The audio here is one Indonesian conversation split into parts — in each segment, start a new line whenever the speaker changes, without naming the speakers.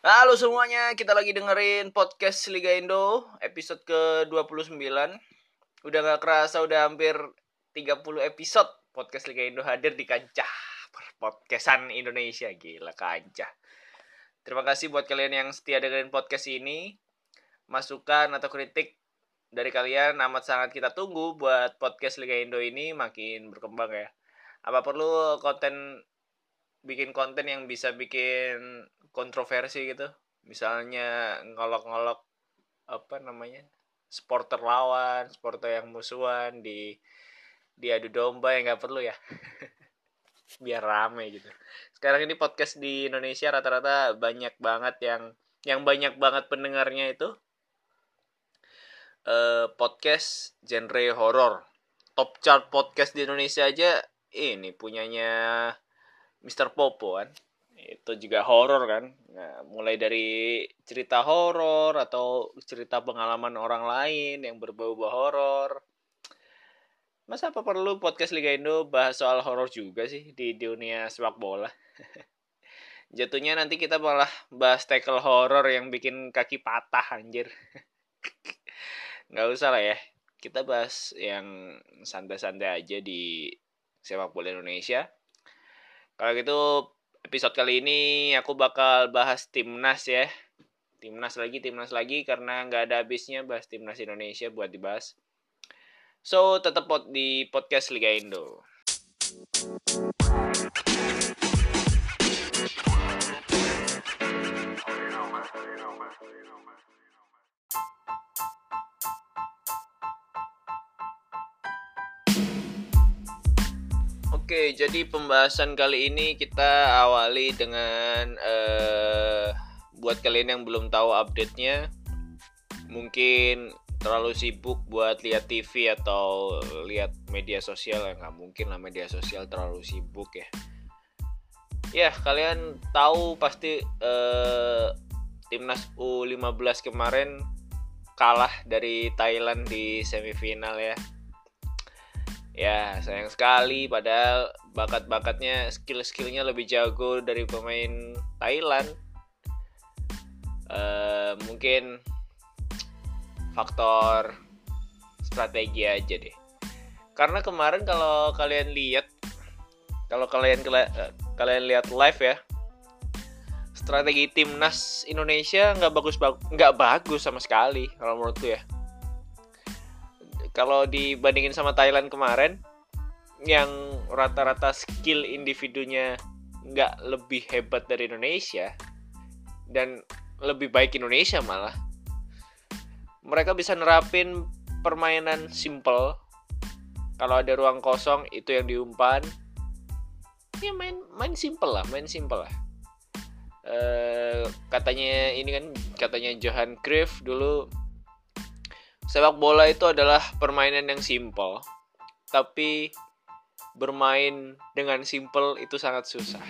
Halo semuanya, kita lagi dengerin podcast Liga Indo episode ke-29. Udah gak kerasa, udah hampir 30 episode podcast Liga Indo hadir di kancah podcastan Indonesia. Gila kancah. Terima kasih buat kalian yang setia dengerin podcast ini. Masukan atau kritik dari kalian amat sangat kita tunggu buat podcast Liga Indo ini makin berkembang ya. Apa perlu konten bikin konten yang bisa bikin kontroversi gitu. Misalnya ngolok-ngolok apa namanya supporter lawan supporter yang musuhan di diadu domba yang nggak perlu ya. Biar rame gitu. Sekarang ini podcast di Indonesia rata-rata banyak banget yang yang banyak banget pendengarnya itu eh, podcast genre horror. Top chart podcast di Indonesia aja ini punyanya Mr. Popo kan? Itu juga horor kan? Nah, mulai dari cerita horor atau cerita pengalaman orang lain yang berbau-bau horor. Masa apa perlu podcast Liga Indo bahas soal horor juga sih di dunia sepak bola? Jatuhnya nanti kita malah bahas tackle horor yang bikin kaki patah anjir. Nggak usah lah ya. Kita bahas yang santai-santai aja di sepak bola Indonesia kalau gitu episode kali ini aku bakal bahas timnas ya. Timnas lagi timnas lagi karena nggak ada habisnya bahas timnas Indonesia buat dibahas. So tetap di podcast Liga Indo Oke, jadi pembahasan kali ini kita awali dengan uh, buat kalian yang belum tahu update-nya, mungkin terlalu sibuk buat lihat TV atau lihat media sosial ya nggak mungkin lah media sosial terlalu sibuk ya. Ya kalian tahu pasti uh, timnas U15 kemarin kalah dari Thailand di semifinal ya ya sayang sekali padahal bakat-bakatnya skill-skillnya lebih jago dari pemain Thailand. Uh, mungkin faktor strategi aja deh. Karena kemarin kalau kalian lihat kalau kalian kalian lihat live ya strategi timnas Indonesia nggak bagus nggak bagus sama sekali kalau menurutku ya kalau dibandingin sama Thailand kemarin yang rata-rata skill individunya nggak lebih hebat dari Indonesia dan lebih baik Indonesia malah mereka bisa nerapin permainan simple. Kalau ada ruang kosong itu yang diumpan. Ya main main simple lah main simple lah. E, katanya ini kan katanya Johan Cruyff dulu sepak bola itu adalah permainan yang simple, tapi bermain dengan simple itu sangat susah.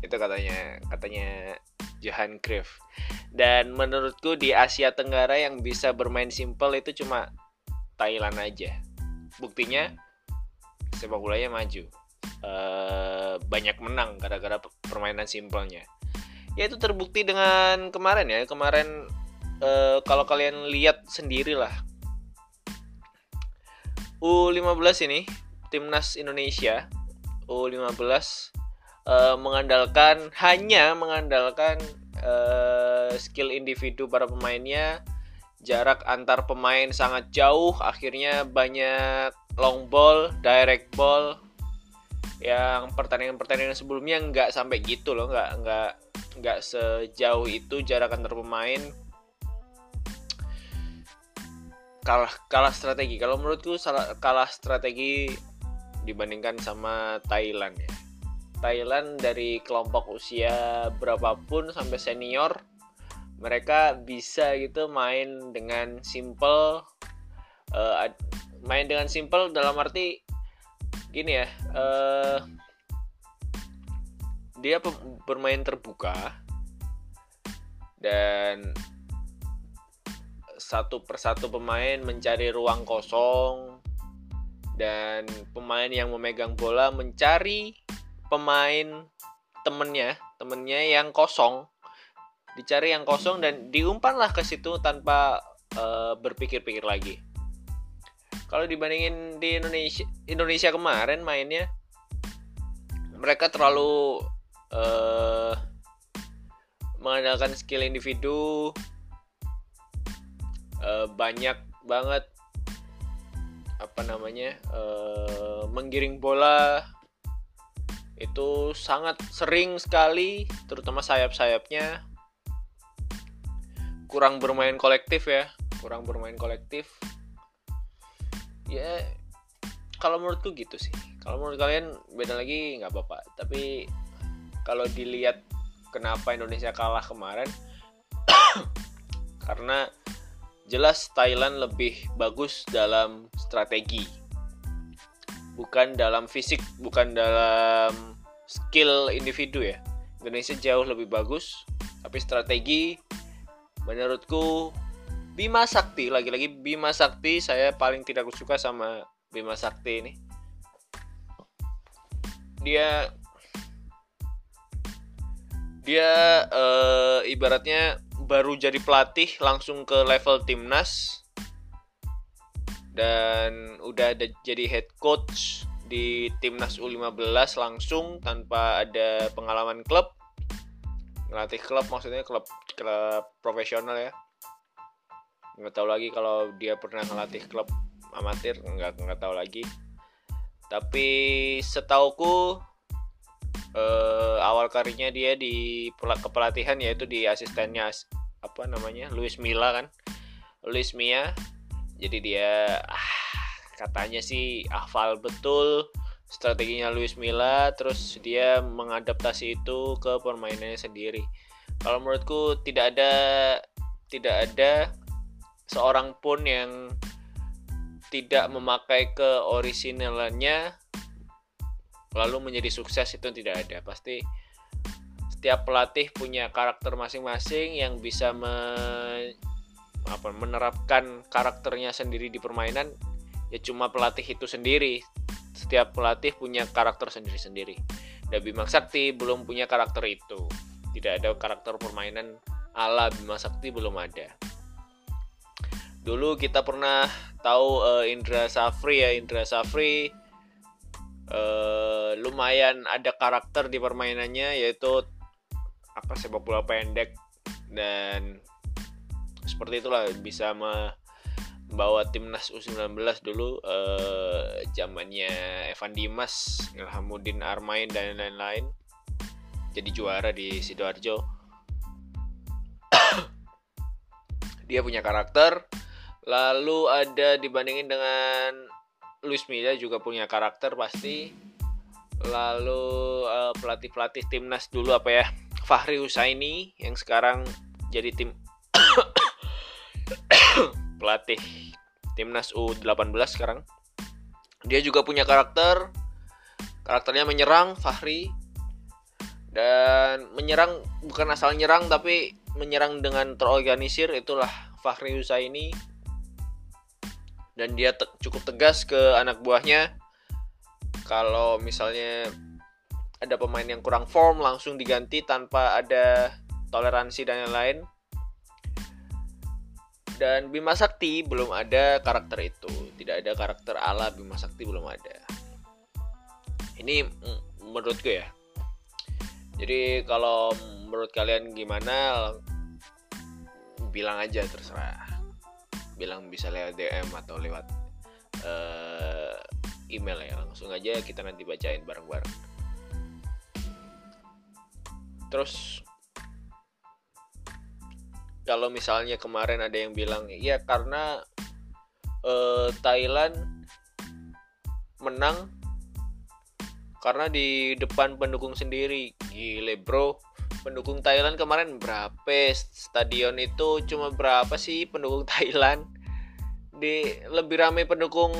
Itu katanya katanya Johan Cruyff. Dan menurutku di Asia Tenggara yang bisa bermain simple itu cuma Thailand aja. Buktinya sepak bolanya maju. E, banyak menang gara-gara permainan simpelnya. Ya itu terbukti dengan kemarin ya. Kemarin e, kalau kalian lihat sendirilah U15 ini timnas Indonesia U15 uh, mengandalkan hanya mengandalkan uh, skill individu para pemainnya. Jarak antar pemain sangat jauh akhirnya banyak long ball direct ball. Yang pertandingan-pertandingan sebelumnya nggak sampai gitu loh nggak nggak nggak sejauh itu jarak antar pemain kalah kalah strategi. Kalau menurutku salah kalah strategi dibandingkan sama Thailand ya. Thailand dari kelompok usia berapapun sampai senior mereka bisa gitu main dengan simple uh, main dengan simple dalam arti gini ya uh, dia bermain terbuka dan satu persatu pemain mencari ruang kosong dan pemain yang memegang bola mencari pemain temennya temennya yang kosong. Dicari yang kosong dan diumpanlah ke situ tanpa uh, berpikir-pikir lagi. Kalau dibandingin di Indonesia Indonesia kemarin mainnya mereka terlalu uh, mengandalkan skill individu uh, banyak banget apa namanya uh, menggiring bola. Itu sangat sering sekali terutama sayap-sayapnya. Kurang bermain kolektif ya kurang bermain kolektif. Ya kalau menurutku gitu sih. Kalau menurut kalian beda lagi nggak apa-apa. Tapi kalau dilihat kenapa Indonesia kalah kemarin karena jelas Thailand lebih bagus dalam strategi bukan dalam fisik, bukan dalam skill individu ya. Indonesia jauh lebih bagus, tapi strategi menurutku Bima Sakti lagi-lagi Bima Sakti saya paling tidak suka sama Bima Sakti ini. Dia dia uh, ibaratnya baru jadi pelatih langsung ke level timnas. Dan udah ada jadi head coach di timnas U15 langsung tanpa ada pengalaman klub. Ngelatih klub maksudnya klub klub profesional ya. Nggak tahu lagi kalau dia pernah ngelatih klub amatir nggak nggak tahu lagi. Tapi setauku eh, awal karirnya dia di kepelatihan yaitu di asistennya apa namanya Luis Milla kan? Luis Mia jadi dia ah, katanya sih hafal betul strateginya Luis Milla terus dia mengadaptasi itu ke permainannya sendiri. Kalau menurutku tidak ada tidak ada seorang pun yang tidak memakai ke orisinalnya lalu menjadi sukses itu tidak ada. Pasti setiap pelatih punya karakter masing-masing yang bisa me apa menerapkan karakternya sendiri di permainan. Ya cuma pelatih itu sendiri. Setiap pelatih punya karakter sendiri-sendiri. Dan Bima belum punya karakter itu. Tidak ada karakter permainan ala Bima Sakti belum ada. Dulu kita pernah tahu uh, Indra Safri ya Indra Safri uh, lumayan ada karakter di permainannya yaitu apa sepak bola pendek dan seperti itulah bisa membawa timnas U19 dulu eh, zamannya Evan Dimas, Ilhamuddin Armain dan lain-lain jadi juara di sidoarjo. Dia punya karakter. Lalu ada dibandingin dengan Luis Milla juga punya karakter pasti. Lalu uh, pelatih-pelatih timnas dulu apa ya? Fahri Husaini yang sekarang jadi tim pelatih timnas U18 sekarang. Dia juga punya karakter. Karakternya menyerang Fahri dan menyerang bukan asal nyerang tapi menyerang dengan terorganisir itulah Fahri Husaini dan dia te cukup tegas ke anak buahnya. Kalau misalnya ada pemain yang kurang form langsung diganti tanpa ada toleransi dan lain-lain. Dan Bima Sakti belum ada karakter itu. Tidak ada karakter ala Bima Sakti belum ada. Ini menurutku ya. Jadi kalau menurut kalian gimana? Bilang aja terserah bilang bisa lewat DM atau lewat uh, email ya langsung aja kita nanti bacain bareng-bareng. Terus kalau misalnya kemarin ada yang bilang ya karena uh, Thailand menang karena di depan pendukung sendiri. Gile bro pendukung Thailand kemarin berapa? Stadion itu cuma berapa sih pendukung Thailand? Di lebih ramai pendukung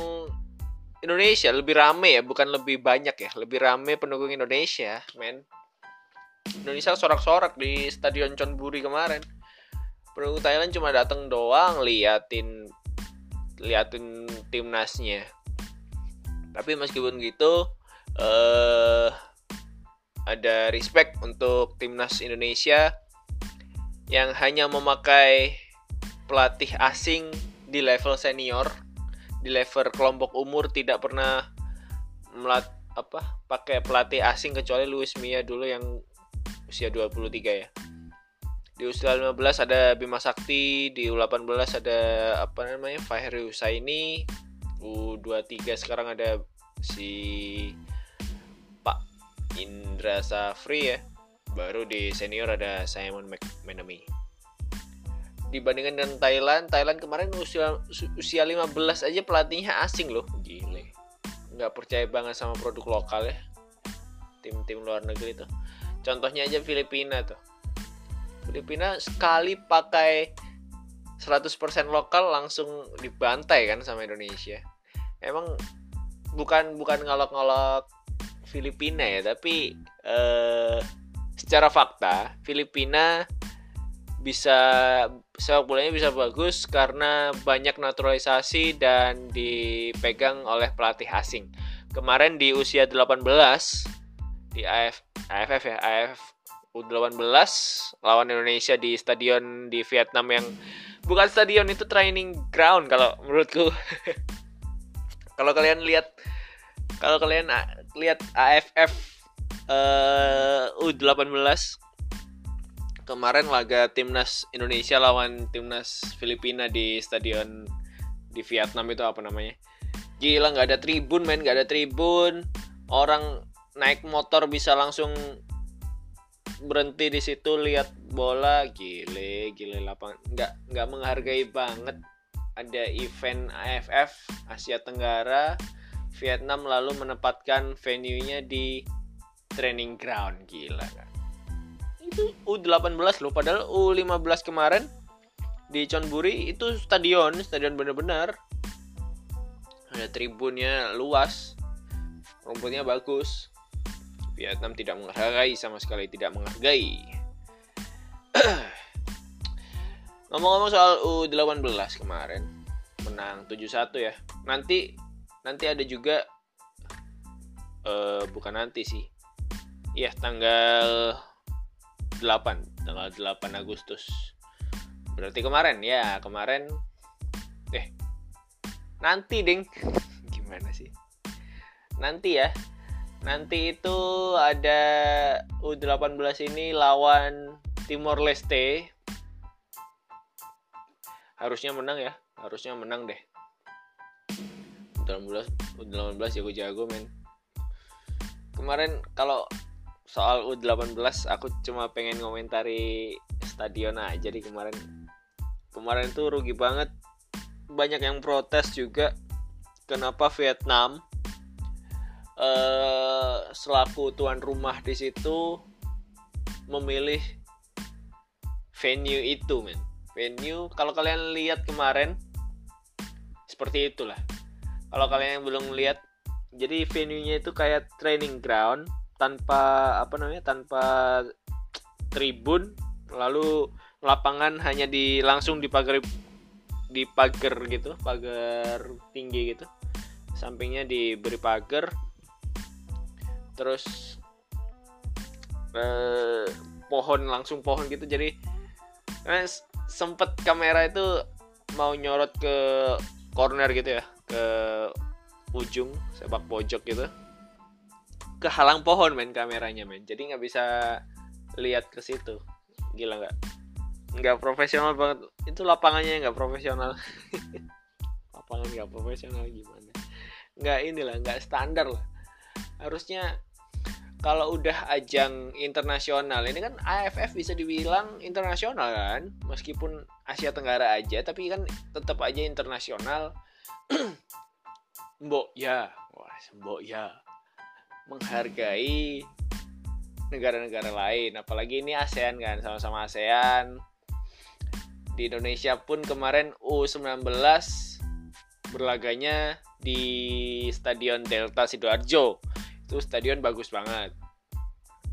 Indonesia lebih ramai ya bukan lebih banyak ya lebih ramai pendukung Indonesia men. Indonesia sorak-sorak di stadion Chonburi kemarin. Pendukung Thailand cuma datang doang liatin liatin timnasnya. Tapi meskipun gitu eh ada respect untuk timnas Indonesia yang hanya memakai pelatih asing di level senior, di level kelompok umur tidak pernah melat apa pakai pelatih asing kecuali Luis Mia dulu yang usia 23 ya. Di usia 15 ada Bima Sakti, di U18 ada apa namanya Fahri Husaini, U23 sekarang ada si Indra Safri ya. Baru di senior ada Simon McManamy. Dibandingkan dengan Thailand, Thailand kemarin usia usia 15 aja pelatihnya asing loh. Gile. Nggak percaya banget sama produk lokal ya. Tim-tim luar negeri tuh. Contohnya aja Filipina tuh. Filipina sekali pakai 100% lokal langsung dibantai kan sama Indonesia. Emang bukan bukan ngolok-ngolok Filipina ya, tapi eh, secara fakta Filipina bisa sepak bolanya bisa bagus karena banyak naturalisasi dan dipegang oleh pelatih asing. Kemarin di usia 18 di AF, AFF ya, AF U18 lawan Indonesia di stadion di Vietnam yang bukan stadion itu training ground kalau menurutku. kalau kalian lihat kalau kalian lihat AFF uh, U18 kemarin laga timnas Indonesia lawan timnas Filipina di stadion di Vietnam itu apa namanya? Gila nggak ada tribun men nggak ada tribun. Orang naik motor bisa langsung berhenti di situ lihat bola. Gile gile lapang nggak nggak menghargai banget ada event AFF Asia Tenggara Vietnam lalu menempatkan venue-nya di training ground gila kan itu U18 loh padahal U15 kemarin di Chonburi itu stadion stadion bener-bener ada tribunnya luas rumputnya bagus Vietnam tidak menghargai sama sekali tidak menghargai. Ngomong-ngomong soal U18 kemarin menang 7-1 ya. Nanti nanti ada juga uh, bukan nanti sih. Iya, tanggal 8, tanggal 8 Agustus. Berarti kemarin ya, kemarin eh nanti ding. Gimana sih? Nanti ya, Nanti itu ada U18 ini lawan Timor Leste. Harusnya menang ya, harusnya menang deh. U18 U18 jago-jago men. Kemarin kalau soal U18 aku cuma pengen ngomentari stadion aja di kemarin. Kemarin tuh rugi banget. Banyak yang protes juga kenapa Vietnam uh, selaku tuan rumah di situ memilih venue itu men venue kalau kalian lihat kemarin seperti itulah kalau kalian yang belum lihat jadi venue-nya itu kayak training ground tanpa apa namanya tanpa tribun lalu lapangan hanya di langsung dipagar di pagar gitu pagar tinggi gitu. Sampingnya diberi pagar. Terus eh, pohon langsung pohon gitu. Jadi eh, sempet kamera itu mau nyorot ke corner gitu ya ke ujung sepak pojok gitu kehalang pohon main kameranya main jadi nggak bisa lihat ke situ. Gila nggak? Nggak profesional banget. Itu lapangannya nggak profesional. Lapangan nggak profesional gimana? Nggak inilah nggak standar lah. Harusnya kalau udah ajang internasional ini kan AFF bisa dibilang internasional kan? Meskipun Asia Tenggara aja tapi kan tetap aja internasional mbok ya. Wah mbok ya. Menghargai negara-negara lain apalagi ini ASEAN kan sama-sama ASEAN. Di Indonesia pun kemarin U19 berlaganya di Stadion Delta Sidoarjo. Itu stadion bagus banget.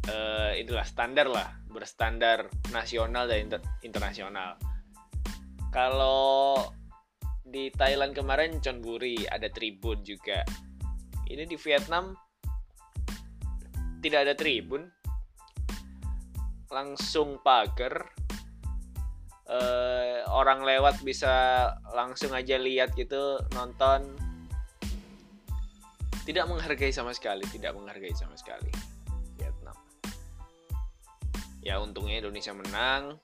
Uh, itulah standar lah berstandar nasional dan inter internasional. Kalau di Thailand kemarin Chonburi ada tribun juga. Ini di Vietnam tidak ada tribun. Langsung pagar. Uh, orang lewat bisa langsung aja lihat gitu nonton. Tidak menghargai sama sekali tidak menghargai sama sekali Vietnam. Ya untungnya Indonesia menang.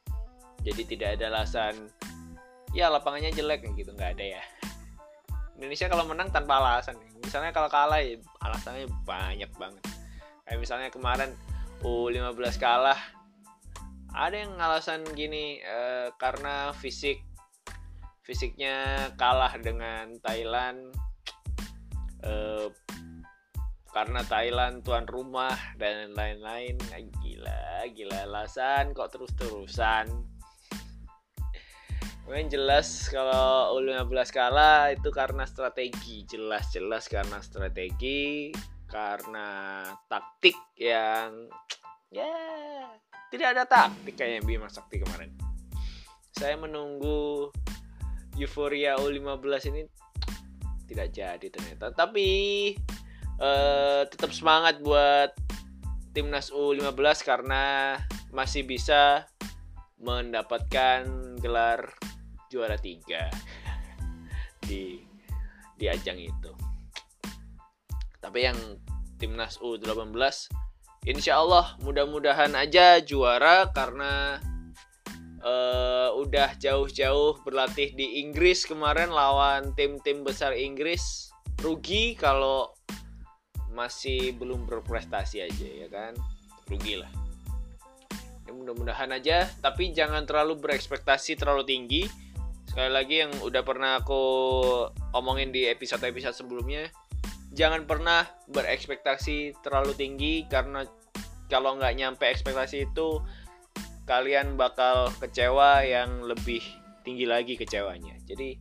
Jadi tidak ada alasan ya lapangannya jelek gitu. Nggak ada ya. Indonesia kalau menang tanpa alasan. Misalnya kalau kalah ya alasannya banyak banget. Kayak misalnya kemarin U15 kalah ada yang alasan gini eh, karena fisik fisiknya kalah dengan Thailand eh, karena Thailand tuan rumah dan lain-lain. Gila gila alasan kok terus-terusan Mungkin jelas kalau U15 kalah itu karena strategi. Jelas-jelas karena strategi karena taktik yang ya tidak ada taktik kayak Bima Sakti kemarin. Saya menunggu euforia U15 ini tidak jadi ternyata. Tapi uh, tetap semangat buat timnas U15 karena masih bisa mendapatkan gelar juara tiga di di ajang itu. Tapi yang timnas U18 insya Allah mudah-mudahan aja juara karena uh, udah jauh-jauh berlatih di Inggris kemarin lawan tim-tim besar Inggris. Rugi kalau masih belum berprestasi aja ya kan? Rugi lah. Ya, mudah-mudahan aja tapi jangan terlalu berekspektasi terlalu tinggi sekali lagi yang udah pernah aku omongin di episode-episode sebelumnya jangan pernah berekspektasi terlalu tinggi karena kalau nggak nyampe ekspektasi itu kalian bakal kecewa yang lebih tinggi lagi kecewanya. Jadi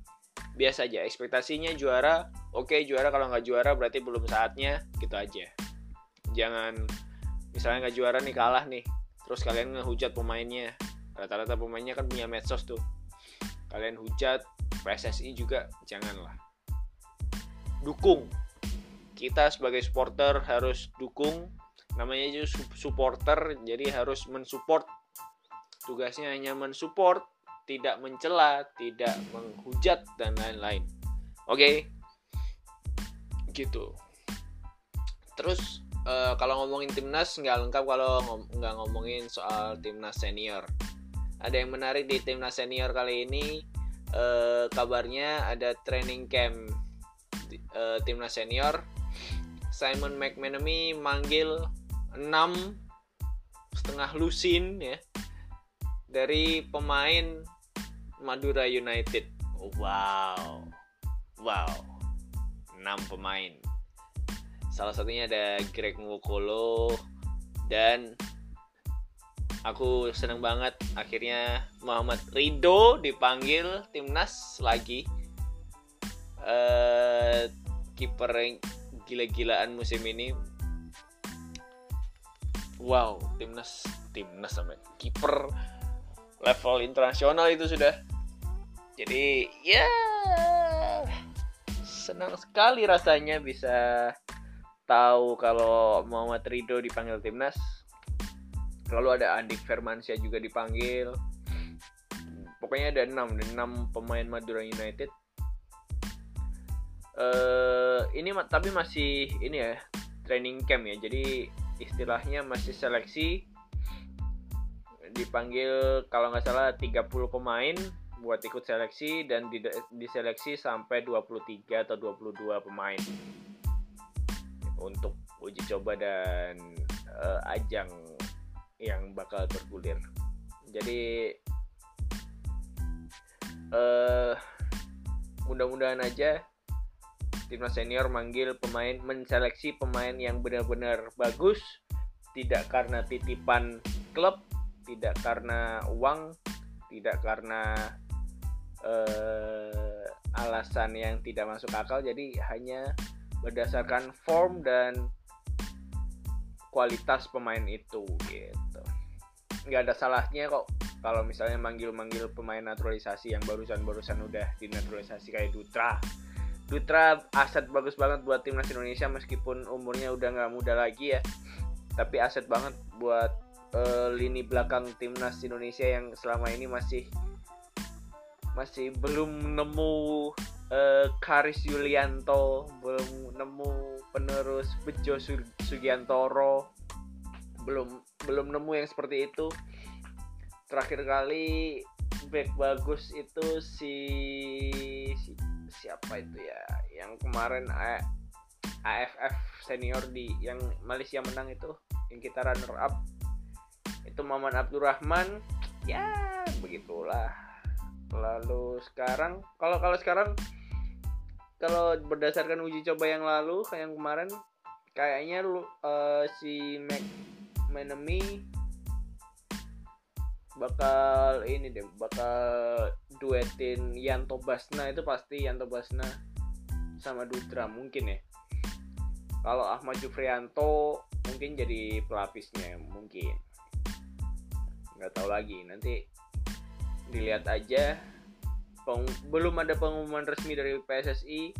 biasa aja ekspektasinya juara oke okay, juara kalau nggak juara berarti belum saatnya gitu aja. Jangan misalnya nggak juara nih kalah nih terus kalian ngehujat pemainnya. Rata-rata pemainnya kan punya medsos tuh kalian hujat PSSI juga janganlah dukung kita sebagai supporter harus dukung namanya juga supporter jadi harus mensupport tugasnya hanya mensupport tidak mencela, tidak menghujat dan lain-lain. Oke, okay? gitu. Terus uh, kalau ngomongin timnas nggak lengkap kalau nggak ngomongin soal timnas senior. Ada yang menarik di timnas senior kali ini. Uh, kabarnya ada training camp uh, timnas senior. Simon McManamy manggil 6 setengah lusin ya dari pemain Madura United. Wow. Wow. 6 pemain. Salah satunya ada Greg Nwokolo dan aku seneng banget akhirnya Muhammad Rido dipanggil timnas lagi. Uh, kiper gila-gilaan musim ini. Wow, timnas timnas sampai kiper level internasional itu sudah jadi ya senang sekali rasanya bisa tahu kalau Muhammad Rido dipanggil timnas. Lalu ada Andik Firmansyah juga dipanggil. Pokoknya ada enam, enam pemain Madura United. Uh, ini tapi masih ini ya training camp ya. Jadi istilahnya masih seleksi dipanggil kalau nggak salah 30 pemain buat ikut seleksi dan diseleksi sampai 23 atau 22 pemain untuk uji coba dan uh, ajang yang bakal bergulir. Jadi uh, mudah-mudahan aja timnas senior manggil pemain menseleksi pemain yang benar-benar bagus tidak karena titipan klub, tidak karena uang, tidak karena uh, alasan yang tidak masuk akal jadi hanya berdasarkan form dan kualitas pemain itu gitu nggak ada salahnya kok kalau misalnya manggil-manggil pemain naturalisasi yang barusan-barusan udah dinaturalisasi kayak Dutra. Dutra aset bagus banget buat timnas Indonesia meskipun umurnya udah nggak muda lagi ya. Tapi aset banget buat uh, lini belakang timnas Indonesia yang selama ini masih masih belum nemu uh, Karis Yulianto, belum nemu penerus Bejo Sugiantoro, belum belum nemu yang seperti itu. Terakhir kali back bagus itu si, si siapa itu ya? Yang kemarin A, AFF senior di yang Malaysia menang itu yang kita runner up. Itu Maman Abdurrahman. Ya begitulah. Lalu sekarang kalau kalau sekarang kalau berdasarkan uji coba yang lalu kayak yang kemarin kayaknya lu uh, si Mac Menemi bakal ini deh bakal duetin Yanto Basna itu pasti Yanto Basna sama Dutra mungkin ya. Kalau Ahmad Jufrianto mungkin jadi pelapisnya mungkin. Nggak tahu lagi nanti dilihat aja. Peng belum ada pengumuman resmi dari PSSI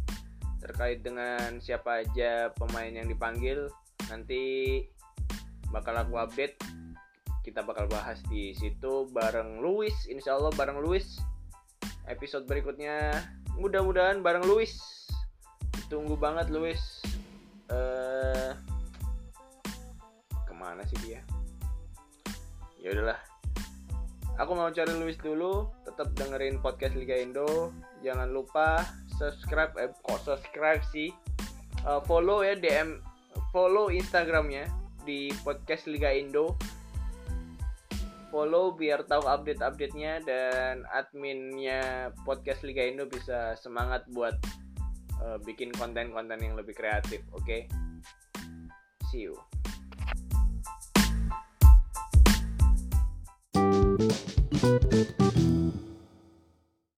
terkait dengan siapa aja pemain yang dipanggil. Nanti bakal aku update. Kita bakal bahas di situ bareng Luis insya Allah bareng Luis. Episode berikutnya mudah-mudahan bareng Luis. Tunggu banget Luis. Uh, ke mana sih dia? Ya udahlah. Aku mau cari Luis dulu tetap dengerin podcast Liga Indo. Jangan lupa subscribe eh kok subscribe sih? Uh, follow ya DM follow Instagramnya di podcast Liga Indo follow biar tahu update-update-nya dan adminnya podcast Liga Indo bisa semangat buat uh, bikin konten-konten yang lebih kreatif, oke? Okay? See you.